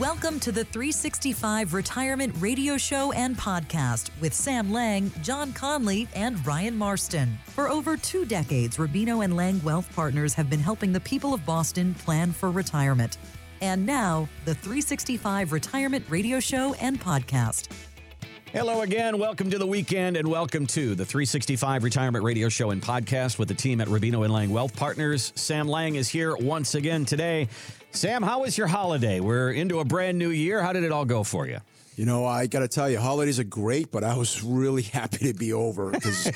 Welcome to the 365 Retirement Radio Show and Podcast with Sam Lang, John Conley, and Ryan Marston. For over two decades, Rubino and Lang Wealth Partners have been helping the people of Boston plan for retirement. And now, the 365 Retirement Radio Show and Podcast. Hello again. Welcome to the weekend and welcome to the 365 Retirement Radio Show and Podcast with the team at Rubino and Lang Wealth Partners. Sam Lang is here once again today. Sam, how was your holiday? We're into a brand new year. How did it all go for you? You know, I got to tell you, holidays are great, but I was really happy to be over because,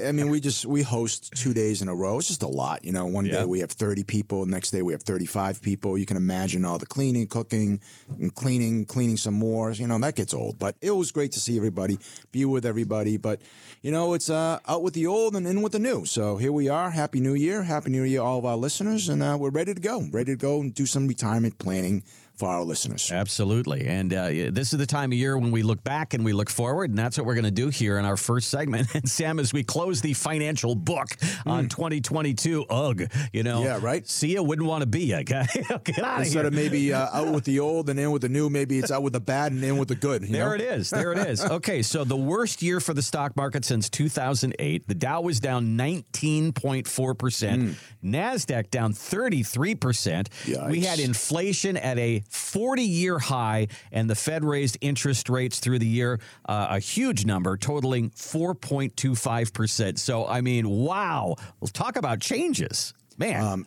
I mean, we just we host two days in a row. It's just a lot. You know, one Yeah. day we have thirty people, next day we have thirty-five people. You can imagine all the cleaning, cooking, and cleaning, cleaning some more. You know, that gets old. But it was great to see everybody, be with everybody. But you know, it's uh, out with the old and in with the new. So here we are. Happy New Year, Happy New Year, all of our listeners, and uh, we're ready to go. Ready to go and do some retirement planning for our listeners. Absolutely. And uh, this is the time of year when we look back and we look forward. And that's what we're going to do here in our first segment. And Sam, as we close the financial book on 2022, ugh, you know. Hmm. Yeah, right? See you, wouldn't want to be you. Get out of Instead here. of maybe uh, out with the old and in with the new, maybe it's out with the bad and in with the good. You There know? it is. There it is. Okay, so the worst year for the stock market since 2008. The Dow was down 19.4%. NASDAQ down 33%. We had inflation at a 40 year high, and the Fed raised interest rates through the year, uh, a huge number, totaling 4.25%. So, I mean, wow. Let's talk about changes. Man. Um,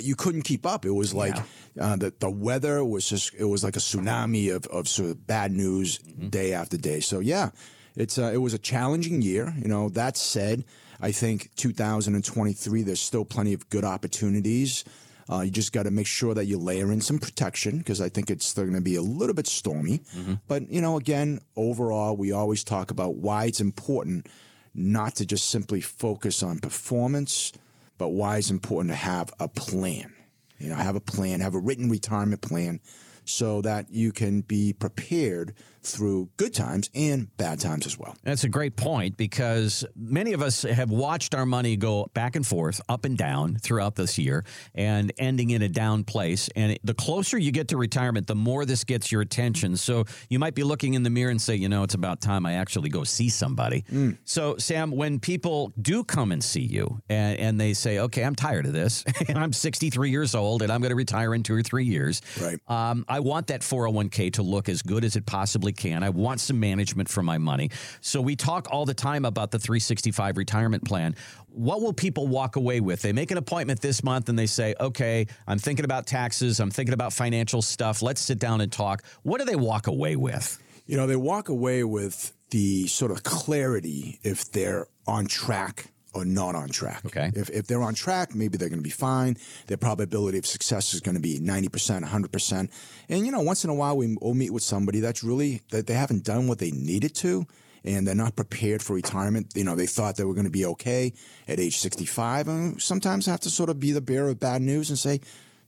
you couldn't keep up. It was like uh, the the weather was just it was like a tsunami of, of sort of bad news day after day. So yeah, it's uh, it was a challenging year. You know that said, I think 2023 there's still plenty of good opportunities. Uh, you just got to make sure that you layer in some protection because I think it's still going to be a little bit stormy. But you know, again, overall, we always talk about why it's important not to just simply focus on performance but why it's important to have a plan. You know, have a plan, have a written retirement plan so that you can be prepared through good times and bad times as well. That's a great point because many of us have watched our money go back and forth, up and down throughout this year and ending in a down place. And the closer you get to retirement, the more this gets your attention. So you might be looking in the mirror and say, you know, it's about time I actually go see somebody. So, Sam, when people do come and see you and, and they say, okay, I'm tired of this, and I'm 63 years old and I'm going to retire in two or three years. Right. Um, I want that 401k to look as good as it possibly can. I want some management for my money. So we talk all the time about the 365 retirement plan. What will people walk away with? They make an appointment this month and they say, okay, I'm thinking about taxes. I'm thinking about financial stuff. Let's sit down and talk. What do they walk away with? You know, they walk away with the sort of clarity if they're on track or not on track. Okay. If, if they're on track, maybe they're going to be fine. Their probability of success is going to be 90%, 100%. And, you know, once in a while we, we'll meet with somebody that's really, that they haven't done what they needed to and they're not prepared for retirement. You know, they thought they were going to be okay at age 65. And sometimes I have to sort of be the bearer of bad news and say,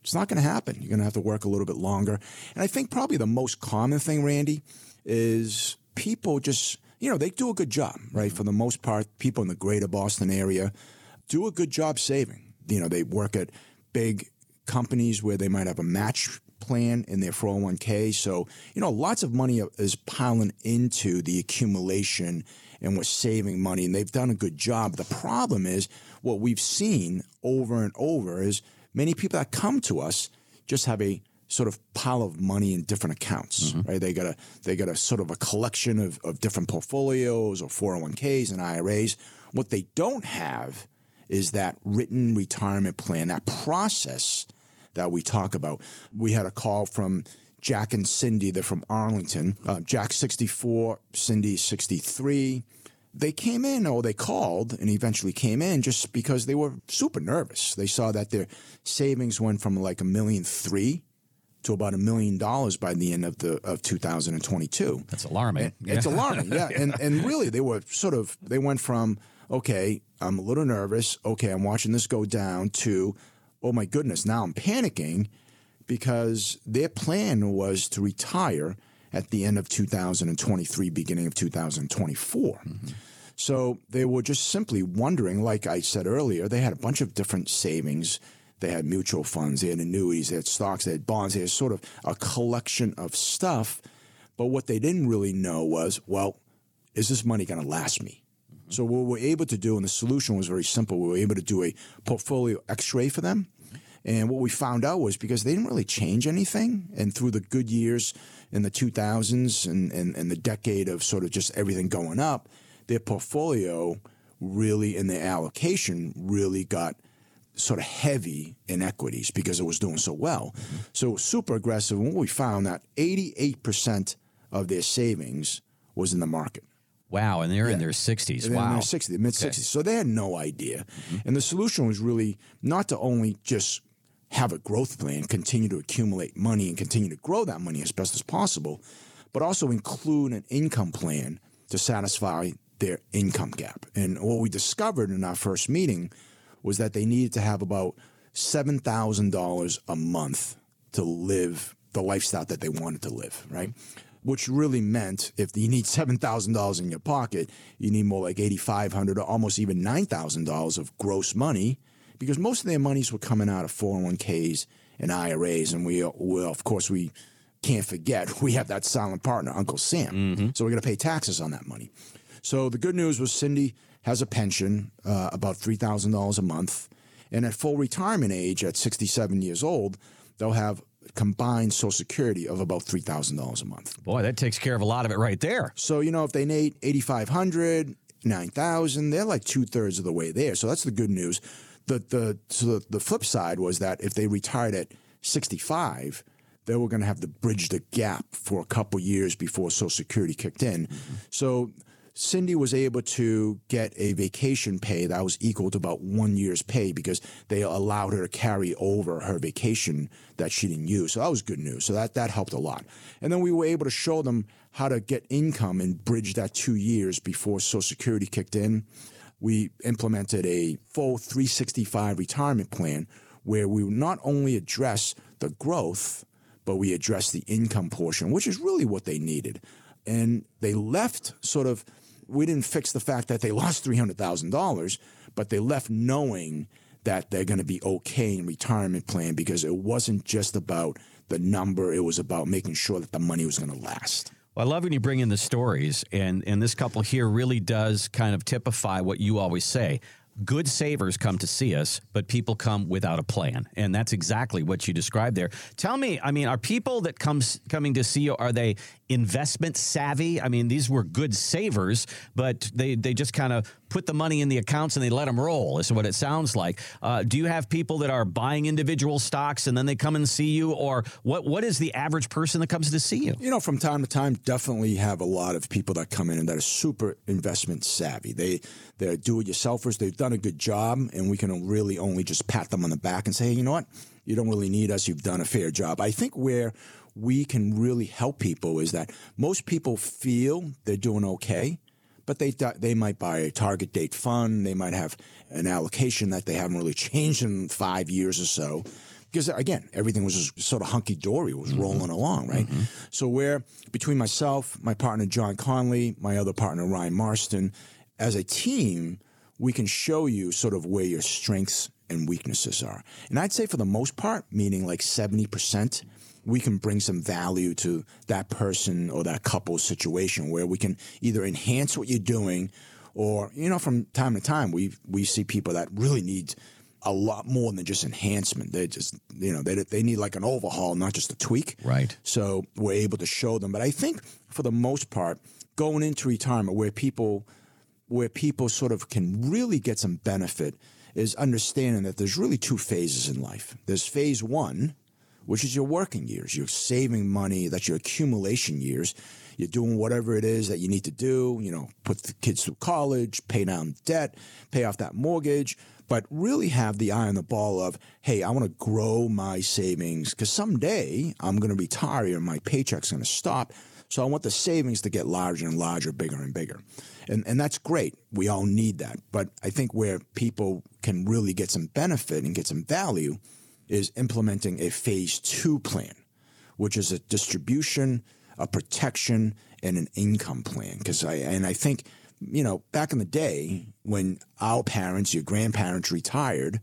it's not going to happen. You're going to have to work a little bit longer. And I think probably the most common thing, Randy, is people just, you know, they do a good job, right? For the mm-hmm. most part, people in the greater Boston area do a good job saving. You know, they work at big companies where they might have a match plan in their 401k. So, you know, lots of money is piling into the accumulation and we're saving money and they've done a good job. The problem is what we've seen over and over is many people that come to us just have a sort of pile of money in different accounts, right? They got a they got a sort of a collection of, of different portfolios or 401ks and IRAs. What they don't have is that written retirement plan, that process that we talk about. We had a call from Jack and Cindy. They're from Arlington. Uh, Jack 64, Cindy 63. They came in, or they called and eventually came in just because they were super nervous. They saw that their savings went from like a million three to about a million dollars by the end of the of 2022. That's alarming. It's Yeah. alarming, yeah. And and really, they were sort of they went from okay, I'm a little nervous. Okay, I'm watching this go down to oh my goodness, now I'm panicking because their plan was to retire at the end of 2023, beginning of 2024. Mm-hmm. So they were just simply wondering, like I said earlier, they had a bunch of different savings They had mutual funds, they had annuities, they had stocks, they had bonds, they had sort of a collection of stuff. But what they didn't really know was, well, is this money going to last me? Mm-hmm. So what we were able to do, and the solution was very simple. We were able to do a portfolio X-ray for them. And what we found out was because they didn't really change anything, and through the good years in the 2000s and, and, and the decade of sort of just everything going up, their portfolio really and their allocation really got sort of heavy in equities because it was doing so well. So super aggressive. And what we found that 88% of their savings was in the market. Wow, and they're yeah. in their 60s. And wow. In their 60s, mid 60s. Okay. So they had no idea. Mm-hmm. And the solution was really not to only just have a growth plan, continue to accumulate money and continue to grow that money as best as possible, but also include an income plan to satisfy their income gap. And what we discovered in our first meeting was that they needed to have about $7,000 a month to live the lifestyle that they wanted to live, right? Which really meant if you need $7,000 in your pocket, you need more like $8,500 or almost even $9,000 of gross money because most of their monies were coming out of 401ks and IRAs. And we, well, of course, we can't forget we have that silent partner, Uncle Sam. Mm-hmm. So we're going to pay taxes on that money. So the good news was Cindy has a pension, uh, about $3,000 a month. And at full retirement age, at 67 years old, they'll have combined Social Security of about $3,000 a month. Boy, that takes care of a lot of it right there. So, you know, if they need 8500 9000 they're like two thirds of the way there. So that's the good news. The, the, so the, the flip side was that if they retired at 65, they were going to have to bridge the gap for a couple years before Social Security kicked in. Mm-hmm. So Cindy was able to get a vacation pay that was equal to about one year's pay because they allowed her to carry over her vacation that she didn't use. So that was good news. So that, that helped a lot. And then we were able to show them how to get income and bridge that two years before Social Security kicked in. We implemented a full 365 retirement plan where we not only address the growth, but we address the income portion, which is really what they needed. And they left sort of we didn't fix the fact that they lost $300,000, but they left knowing that they're going to be okay in retirement plan because it wasn't just about the number, it was about making sure that the money was going to last. I love when you bring in the stories, and, and this couple here really does kind of typify what you always say good savers come to see us, but people come without a plan, and that's exactly what you described there. Tell me, I mean, are people that comes coming to see you are they investment savvy? I mean, these were good savers, but they they just kind of put the money in the accounts and they let them roll. Is what it sounds like. Uh, do you have people that are buying individual stocks and then they come and see you, or what? What is the average person that comes to see you? You know, from time to time, definitely have a lot of people that come in and that are super investment savvy. They they're do-it-yourselfers. They've done a good job, and we can really only just pat them on the back and say, hey, you know what? You don't really need us. You've done a fair job. I think where we can really help people is that most people feel they're doing okay but they they might buy a target date fund. They might have an allocation that they haven't really changed in five years or so. Because again, everything was just sort of hunky dory, was mm-hmm. rolling along, right? Mm-hmm. So, where between myself, my partner John Conley, my other partner Ryan Marston, as a team, we can show you sort of where your strengths and weaknesses are. And I'd say for the most part, meaning like 70%, we can bring some value to that person or that couple's situation where we can either enhance what you're doing or, you know, from time to time, we, we see people that really need a lot more than just enhancement. They just, you know, they, they need like an overhaul, not just a tweak. Right. So we're able to show them. But I think for the most part, going into retirement where people, where people sort of can really get some benefit is understanding that there's really two phases in life. There's phase one, which is your working years. You're saving money, that's your accumulation years. You're doing whatever it is that you need to do, you know, put the kids through college, pay down debt, pay off that mortgage, but really have the eye on the ball of, hey, I want to grow my savings because someday I'm going to retire and my paycheck's going to stop. So I want the savings to get larger and larger, bigger and bigger. And, and that's great. We all need that. But I think where people can really get some benefit and get some value is implementing a phase two plan, which is a distribution, a protection, and an income plan. Because I and I think you know back in the day when our parents, your grandparents retired,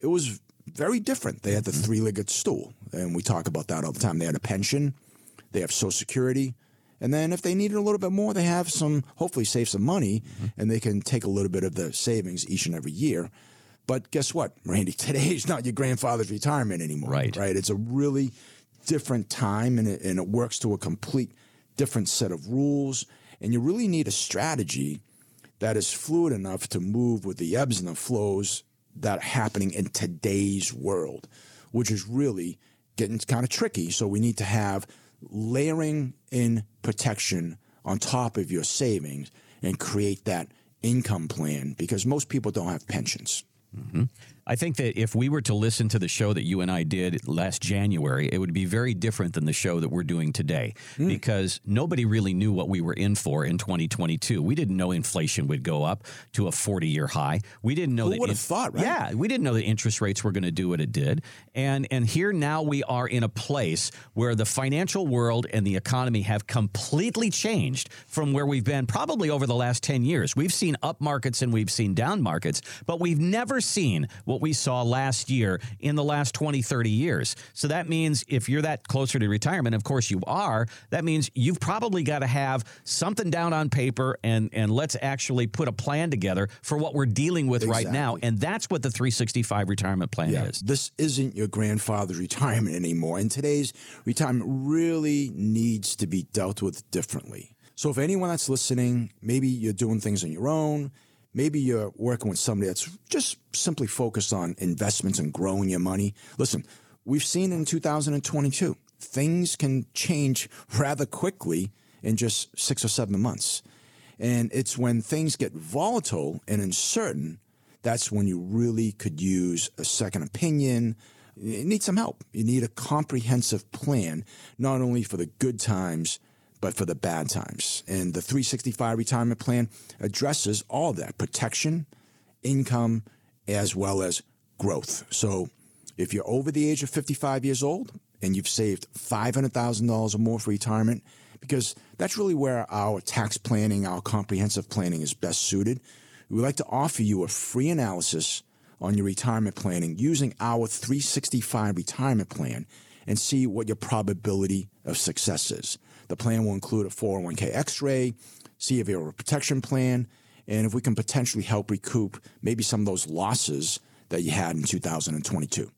it was very different. They had the mm-hmm. three legged stool, and we talk about that all the time. They had a pension, they have Social Security, and then if they needed a little bit more, they have some, hopefully, save some money, mm-hmm. and they can take a little bit of the savings each and every year. But guess what, Randy? Today is not your grandfather's retirement anymore. Right. Right. It's a really different time, and it, and it works to a complete different set of rules. And you really need a strategy that is fluid enough to move with the ebbs and the flows that are happening in today's world, which is really getting kind of tricky. So we need to have layering in protection on top of your savings and create that income plan because most people don't have pensions. Mm-hmm. I think that if we were to listen to the show that you and I did last January, it would be very different than the show that we're doing today hmm. because nobody really knew what we were in for in 2022. We didn't know inflation would go up to a 40 year high. We didn't know Who that. would have thought, right? Yeah, we didn't know that interest rates were going to do what it did. And, and here now we are in a place where the financial world and the economy have completely changed from where we've been probably over the last 10 years. We've seen up markets and we've seen down markets, but we've never seen what we saw last year in the last 20, 30 years. So that means if you're that closer to retirement, of course you are, that means you've probably got to have something down on paper and, and let's actually put a plan together for what we're dealing with right now. And that's what the 365 retirement plan is. This isn't your grandfather's retirement anymore. And today's retirement really needs to be dealt with differently. So if anyone that's listening, maybe you're doing things on your own, maybe you're working with somebody that's just simply focused on investments and growing your money. Listen, we've seen in 2022, things can change rather quickly in just six or seven months. And it's when things get volatile and uncertain that's when you really could use a second opinion. You need some help. You need a comprehensive plan, not only for the good times, but for the bad times. And the 365 retirement plan addresses all that protection, income, as well as growth. So if you're over the age of 55 years old and you've saved $500,000 or more for retirement, because that's really where our tax planning, our comprehensive planning is best suited. We would like to offer you a free analysis on your retirement planning using our 365 retirement plan and see what your probability of success is. The plan will include a 401k x ray, see if you have a protection plan, and if we can potentially help recoup maybe some of those losses that you had in 2022.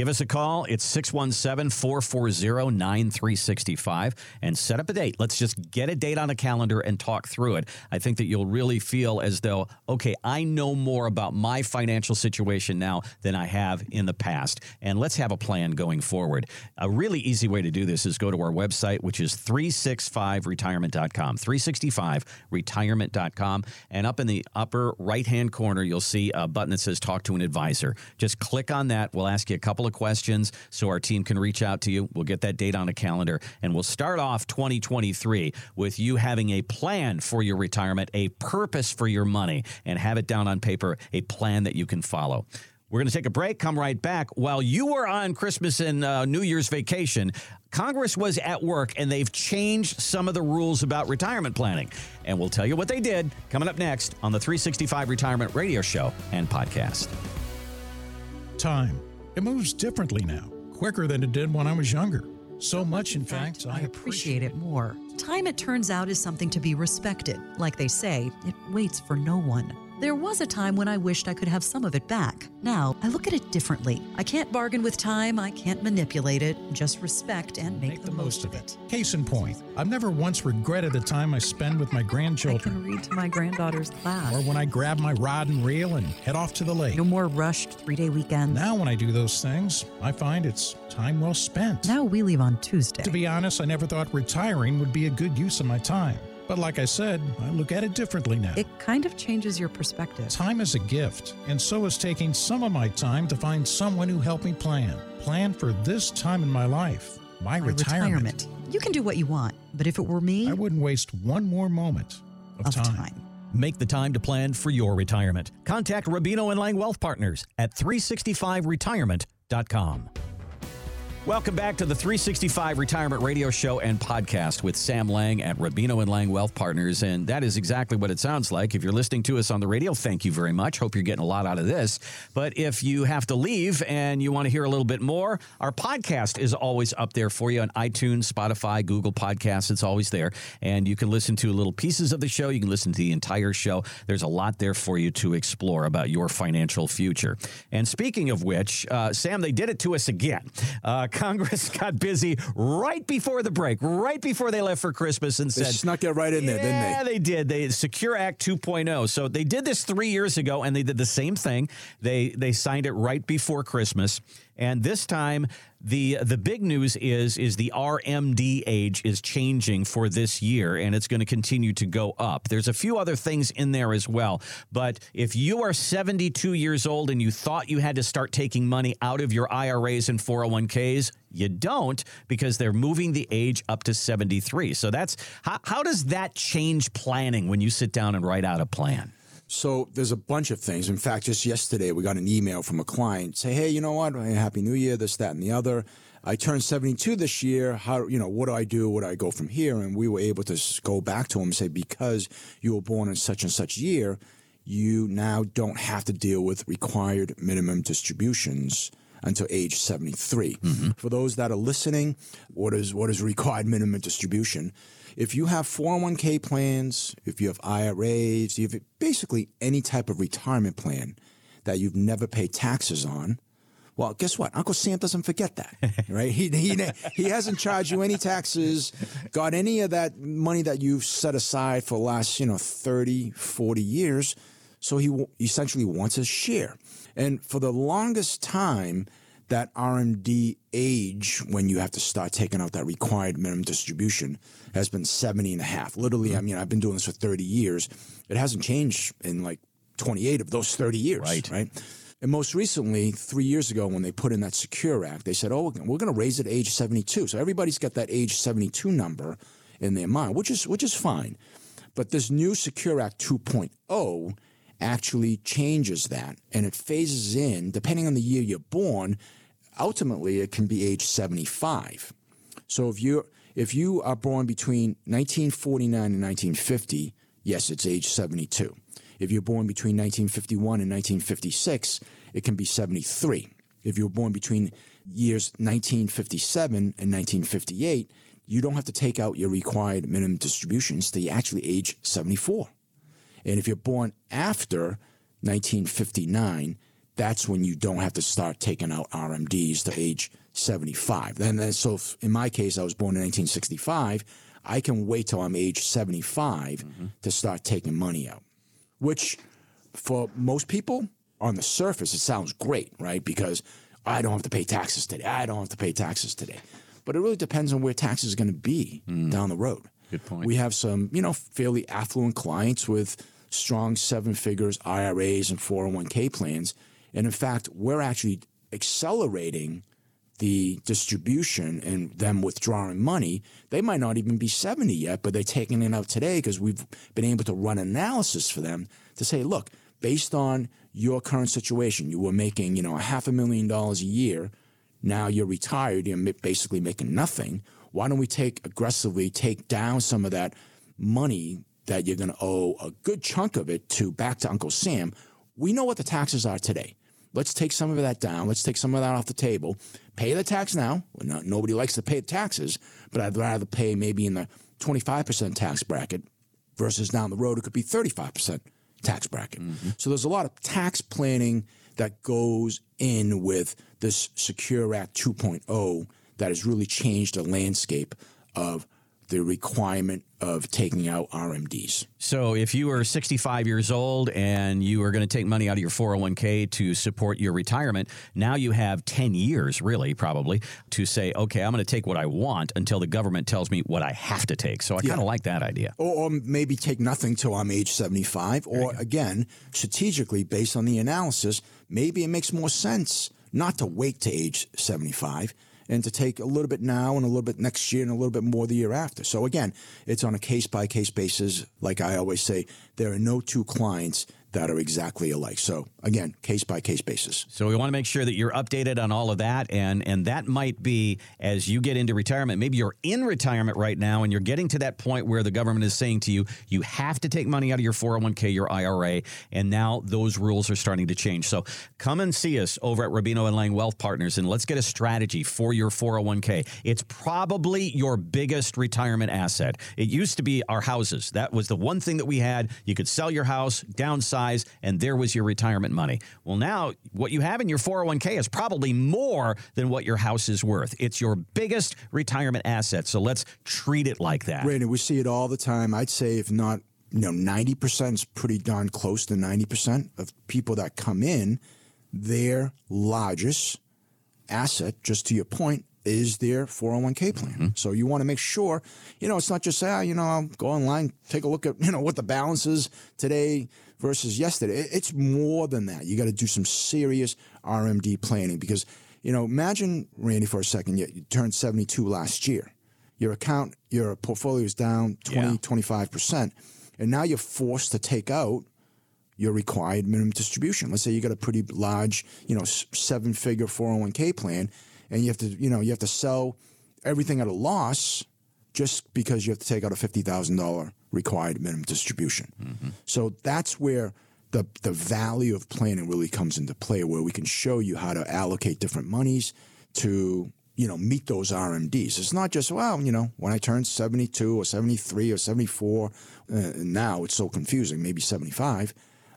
Give us a call. It's 617 440 9365 and set up a date. Let's just get a date on a calendar and talk through it. I think that you'll really feel as though, okay, I know more about my financial situation now than I have in the past. And let's have a plan going forward. A really easy way to do this is go to our website, which is 365retirement.com. 365retirement.com. And up in the upper right hand corner, you'll see a button that says talk to an advisor. Just click on that. We'll ask you a couple of questions so our team can reach out to you. We'll get that date on a calendar and we'll start off 2023 with you having a plan for your retirement, a purpose for your money, and have it down on paper, a plan that you can follow. We're going to take a break, come right back. While you were on Christmas and uh, New Year's vacation, Congress was at work and they've changed some of the rules about retirement planning. And we'll tell you what they did coming up next on the 365 Retirement Radio Show and podcast. Time. It moves differently now, quicker than it did when I was younger. So much, in, fact, I appreciate it more. Time, it turns out, is something to be respected. Like they say, it waits for no one. There was a time when I wished I could have some of it back. Now, I look at it differently. I can't bargain with time, I can't manipulate it, just respect and make, Make the most of it. Case in point, I've never once regretted the time I spend with my I grandchildren can read to my granddaughter's class. or when I grab my rod and reel and head off to the lake. No more rushed three day weekends. Now, when I do those things, I find it's time well spent. Now we leave on Tuesday. To be honest, I never thought retiring would be a good use of my time. But like I said, I look at it differently now. it kind of changes your perspective. Time is a gift, and so is taking some of my time to find someone who helped me plan. Plan for this time in my life, my, My retirement. You can do what you want, but if it were me, I wouldn't waste one more moment of, of time. time. Make the time to plan for your retirement. Contact Rubino and Lang Wealth Partners at 365retirement.com. Welcome back to the 365 Retirement Radio Show and Podcast with Sam Lang at Rubino and Lang Wealth Partners. And that is exactly what it sounds like. If you're listening to us on the radio, thank you very much. Hope you're getting a lot out of this. But if you have to leave and you want to hear a little bit more, our podcast is always up there for you on iTunes, Spotify, Google Podcasts. It's always there. And you can listen to little pieces of the show. You can listen to the entire show. There's a lot there for you to explore about your financial future. And speaking of which, uh, Sam, they did it to us again. Uh, Congress got busy right before the break, right before they left for Christmas, and They said, snuck it right in there, didn't yeah, they? they did. They Secure Act 2.0. So they did this three years ago, and they did the same thing. They they signed it right before Christmas, and this time the the big news is is the RMD age is changing for this year, and it's going to continue to go up. There's a few other things in there as well, but if you are 72 years old and you thought you had to start taking money out of your IRAs and 401ks, you don't because they're moving the age up to 73. So that's how, how does that change planning when you sit down and write out a plan? So there's a bunch of things. In fact, just yesterday we got an email from a client say, "Hey, you know what? Happy New Year, this, that, and the other. I turned 72 this year. How, you know, what do I do? What do I go from here?" And we were able to go back to him and say, "Because you were born in such and such year, you now don't have to deal with required minimum distributions." Until age 73. Mm-hmm. For those that are listening, what is what is required minimum distribution? If you have 401k plans, if you have IRAs, you have basically any type of retirement plan that you've never paid taxes on, well, guess what? Uncle Sam doesn't forget that, right? He, he, he hasn't charged you any taxes, got any of that money that you've set aside for the last, you know, 30, 40 years. So he w- essentially wants his share. And for the longest time, that RMD age when you have to start taking out that required minimum distribution has been 70 and a half. Literally, mm-hmm. I mean, I've been doing this for 30 years. It hasn't changed in like 28 of those 30 years. Right. Right. And most recently, three years ago, when they put in that Secure Act, they said, oh, we're going to raise it to age 72. So everybody's got that age 72 number in their mind, which is, which is fine. But this new Secure Act 2.0 actually changes that and it phases in, depending on the year you're born, ultimately it can be age 75. So if you if you are born between 1949 and 1950, yes, it's age 72. If you're born between 1951 and 1956, it can be 73. If you're born between years 1957 and 1958, you don't have to take out your required minimum distributions till you actually age 74. And if you're born after 1959, that's when you don't have to start taking out RMDs to age 75. Then, then so in my case, I was born in 1965. I can wait till I'm age 75 mm-hmm. to start taking money out, which for most people on the surface, it sounds great, right? Because I don't have to pay taxes today. I don't have to pay taxes today. But it really depends on where taxes are going to be mm. down the road. Good point. We have some, you know, fairly affluent clients with strong seven figures IRAs and 401k plans. And in fact, we're actually accelerating the distribution and them withdrawing money. They might not even be 70 yet, but they're taking it out today because we've been able to run analysis for them to say, look, based on your current situation, you were making, you know, a half a million dollars a year. Now you're retired, you're basically making nothing. Why don't we take aggressively take down some of that money that you're going to owe a good chunk of it to back to Uncle Sam? We know what the taxes are today. Let's take some of that down. Let's take some of that off the table. Pay the tax now. Well, not, nobody likes to pay the taxes, but I'd rather pay maybe in the 25% tax bracket versus down the road it could be 35% tax bracket. Mm-hmm. So there's a lot of tax planning that goes in with this Secure Act 2.0 that has really changed the landscape of the requirement of taking out RMDs. So if you are 65 years old and you are going to take money out of your 401k to support your retirement, now you have 10 years, really, probably, to say, okay, I'm going to take what I want until the government tells me what I have to take. So I kind of like that idea. Or, or maybe take nothing till I'm age 75. Or again, strategically, based on the analysis, maybe it makes more sense not to wait to age 75 and to take a little bit now and a little bit next year and a little bit more the year after. So again, it's on a case by case basis. Like I always say, there are no two clients that are exactly alike. So again, case by case basis. So we want to make sure that you're updated on all of that, and and that might be as you get into retirement. Maybe you're in retirement right now, and you're getting to that point where the government is saying to you, you have to take money out of your 401k, your IRA, and now those rules are starting to change. So come and see us over at Rubino and Lang Wealth Partners, and let's get a strategy for your 401k. It's probably your biggest retirement asset. It used to be our houses. That was the one thing that we had. You could sell your house, downsize size, and there was your retirement money. Well, now what you have in your 401k is probably more than what your house is worth. It's your biggest retirement asset. So let's treat it like that. Brandon, we see it all the time. I'd say, if not, you know, 90% is pretty darn close to 90% of people that come in, their largest asset, just to your point, is their 401k plan. Mm-hmm. So you want to make sure, you know, it's not just, ah, you know, I'll go online, take a look at, you know, what the balance is today versus yesterday. It's more than that. You got to do some serious RMD planning because, you know, imagine, Randy, for a second, you, you turned 72 last year. Your account, your portfolio is down 20, yeah. 25%. And now you're forced to take out your required minimum distribution. Let's say you got a pretty large, you know, seven figure 401k plan and you have to, you know, you have to sell everything at a loss just because you have to take out a $50,000 required minimum distribution. Mm-hmm. So that's where the, the value of planning really comes into play, where we can show you how to allocate different monies to you know meet those RMDs. It's not just well, you know, when I turn 72 or 73 or 74, uh, now it's so confusing, maybe 75.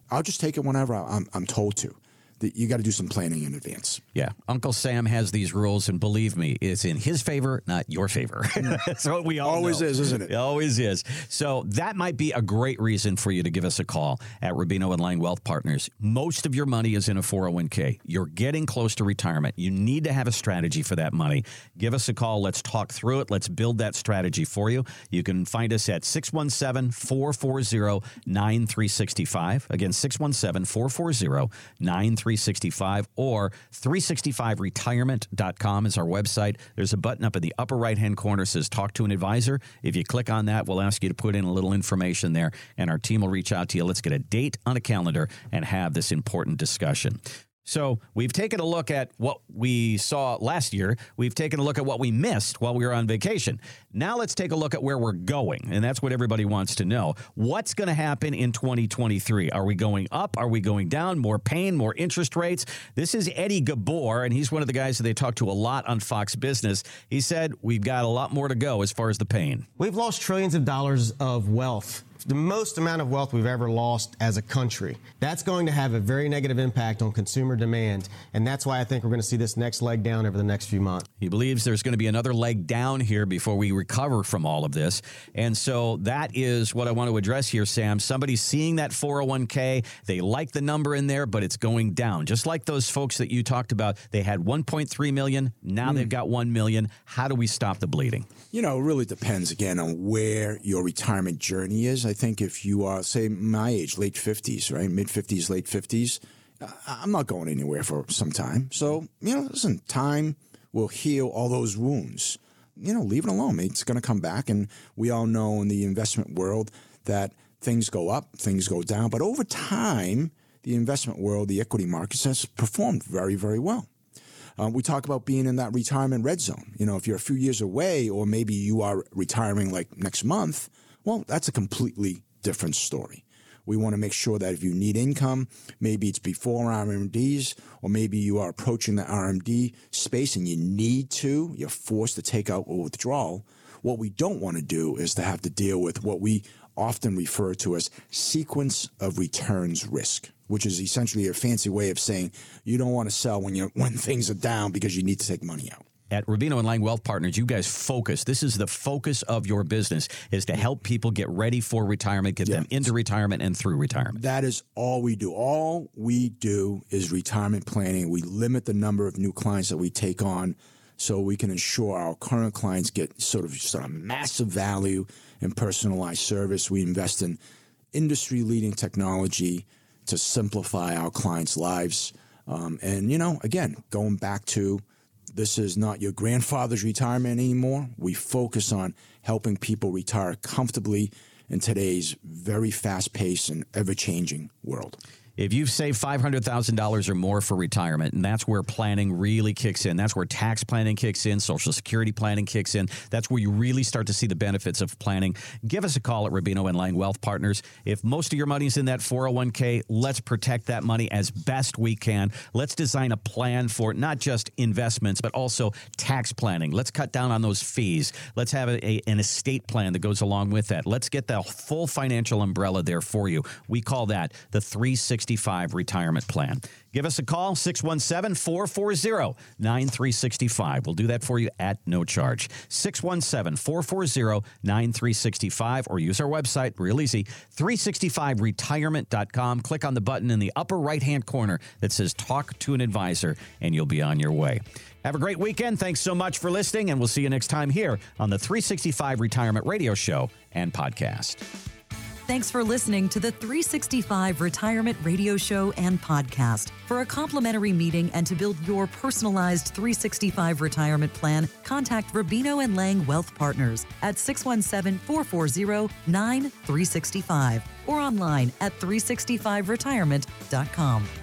I'll just take it whenever I'm, I'm told to you got to do some planning in advance. Yeah. Uncle Sam has these rules, and believe me, it's in his favor, not your favor. That's what we all always know. is, isn't it? It always is. So that might be a great reason for you to give us a call at Rubino and Lang Wealth Partners. Most of your money is in a 401k. You're getting close to retirement. You need to have a strategy for that money. Give us a call. Let's talk through it. Let's build that strategy for you. You can find us at 617 440 9365. Again, 617 440 9365. 365 or 365retirement.com is our website. There's a button up in the upper right hand corner says talk to an advisor. If you click on that, we'll ask you to put in a little information there and our team will reach out to you. Let's get a date on a calendar and have this important discussion. So we've taken a look at what we saw last year. We've taken a look at what we missed while we were on vacation. Now let's take a look at where we're going. And that's what everybody wants to know. What's going to happen in 2023? Are we going up? Are we going down? More pain, more interest rates? This is Eddie Ghabour, and he's one of the guys that they talk to a lot on Fox Business. He said, We've got a lot more to go as far as the pain. We've lost trillions of dollars of wealth the most amount of wealth we've ever lost as a country. That's going to have a very negative impact on consumer demand, and that's why I think we're going to see this next leg down over the next few months. He believes there's going to be another leg down here before we recover from all of this. And so that is what I want to address here, Sam. Somebody's seeing that 401k, they like the number in there, but it's going down. Just like those folks that you talked about, they had 1.3 million, now mm. they've got 1 million. How do we stop the bleeding? You know, it really depends again on where your retirement journey is. I think if you are, say, my age, late 50s, right? Mid 50s, late 50s, I'm not going anywhere for some time. So, you know, listen, time will heal all those wounds. You know, leave it alone. It's going to come back. And we all know in the investment world that things go up, things go down. But over time, the investment world, the equity markets has performed very, very well. Um, we talk about being in that retirement red zone. You know, if you're a few years away, or maybe you are retiring like next month, well, that's a completely different story. We want to make sure that if you need income, maybe it's before RMDs, or maybe you are approaching the RMD space and you need to, you're forced to take out a withdrawal. What we don't want to do is to have to deal with what we often refer to as sequence of returns risk, which is essentially a fancy way of saying you don't want to sell when you when things are down because you need to take money out at Rubino and Lang Wealth Partners, you guys focus. This is the focus of your business is to help people get ready for retirement, get them into retirement and through retirement. That is all we do. All we do is retirement planning. We limit the number of new clients that we take on so we can ensure our current clients get sort of sort of massive value and personalized service. We invest in industry leading technology to simplify our clients' lives. Um, and, you know, again, going back to this is not your grandfather's retirement anymore. We focus on helping people retire comfortably in today's very fast paced and ever changing world. If you've saved $500,000 or more for retirement, and that's where planning really kicks in, that's where tax planning kicks in, Social Security planning kicks in, that's where you really start to see the benefits of planning. Give us a call at Rubino and Lang Wealth Partners. If most of your money's in that 401k, let's protect that money as best we can. Let's design a plan for not just investments, but also tax planning. Let's cut down on those fees. Let's have a, a, an estate plan that goes along with that. Let's get the full financial umbrella there for you. We call that the 360 365 retirement plan. Give us a call, 617 440 9365. We'll do that for you at no charge. 617 440 9365 or use our website, real easy, 365retirement.com. Click on the button in the upper right hand corner that says Talk to an Advisor, and you'll be on your way. Have a great weekend. Thanks so much for listening, and we'll see you next time here on the 365 Retirement Radio Show and Podcast. Thanks for listening to the 365 Retirement Radio Show and Podcast. For a complimentary meeting and to build your personalized 365 retirement plan, contact Rubino and Lang Wealth Partners at 617 440 9365 or online at 365retirement.com.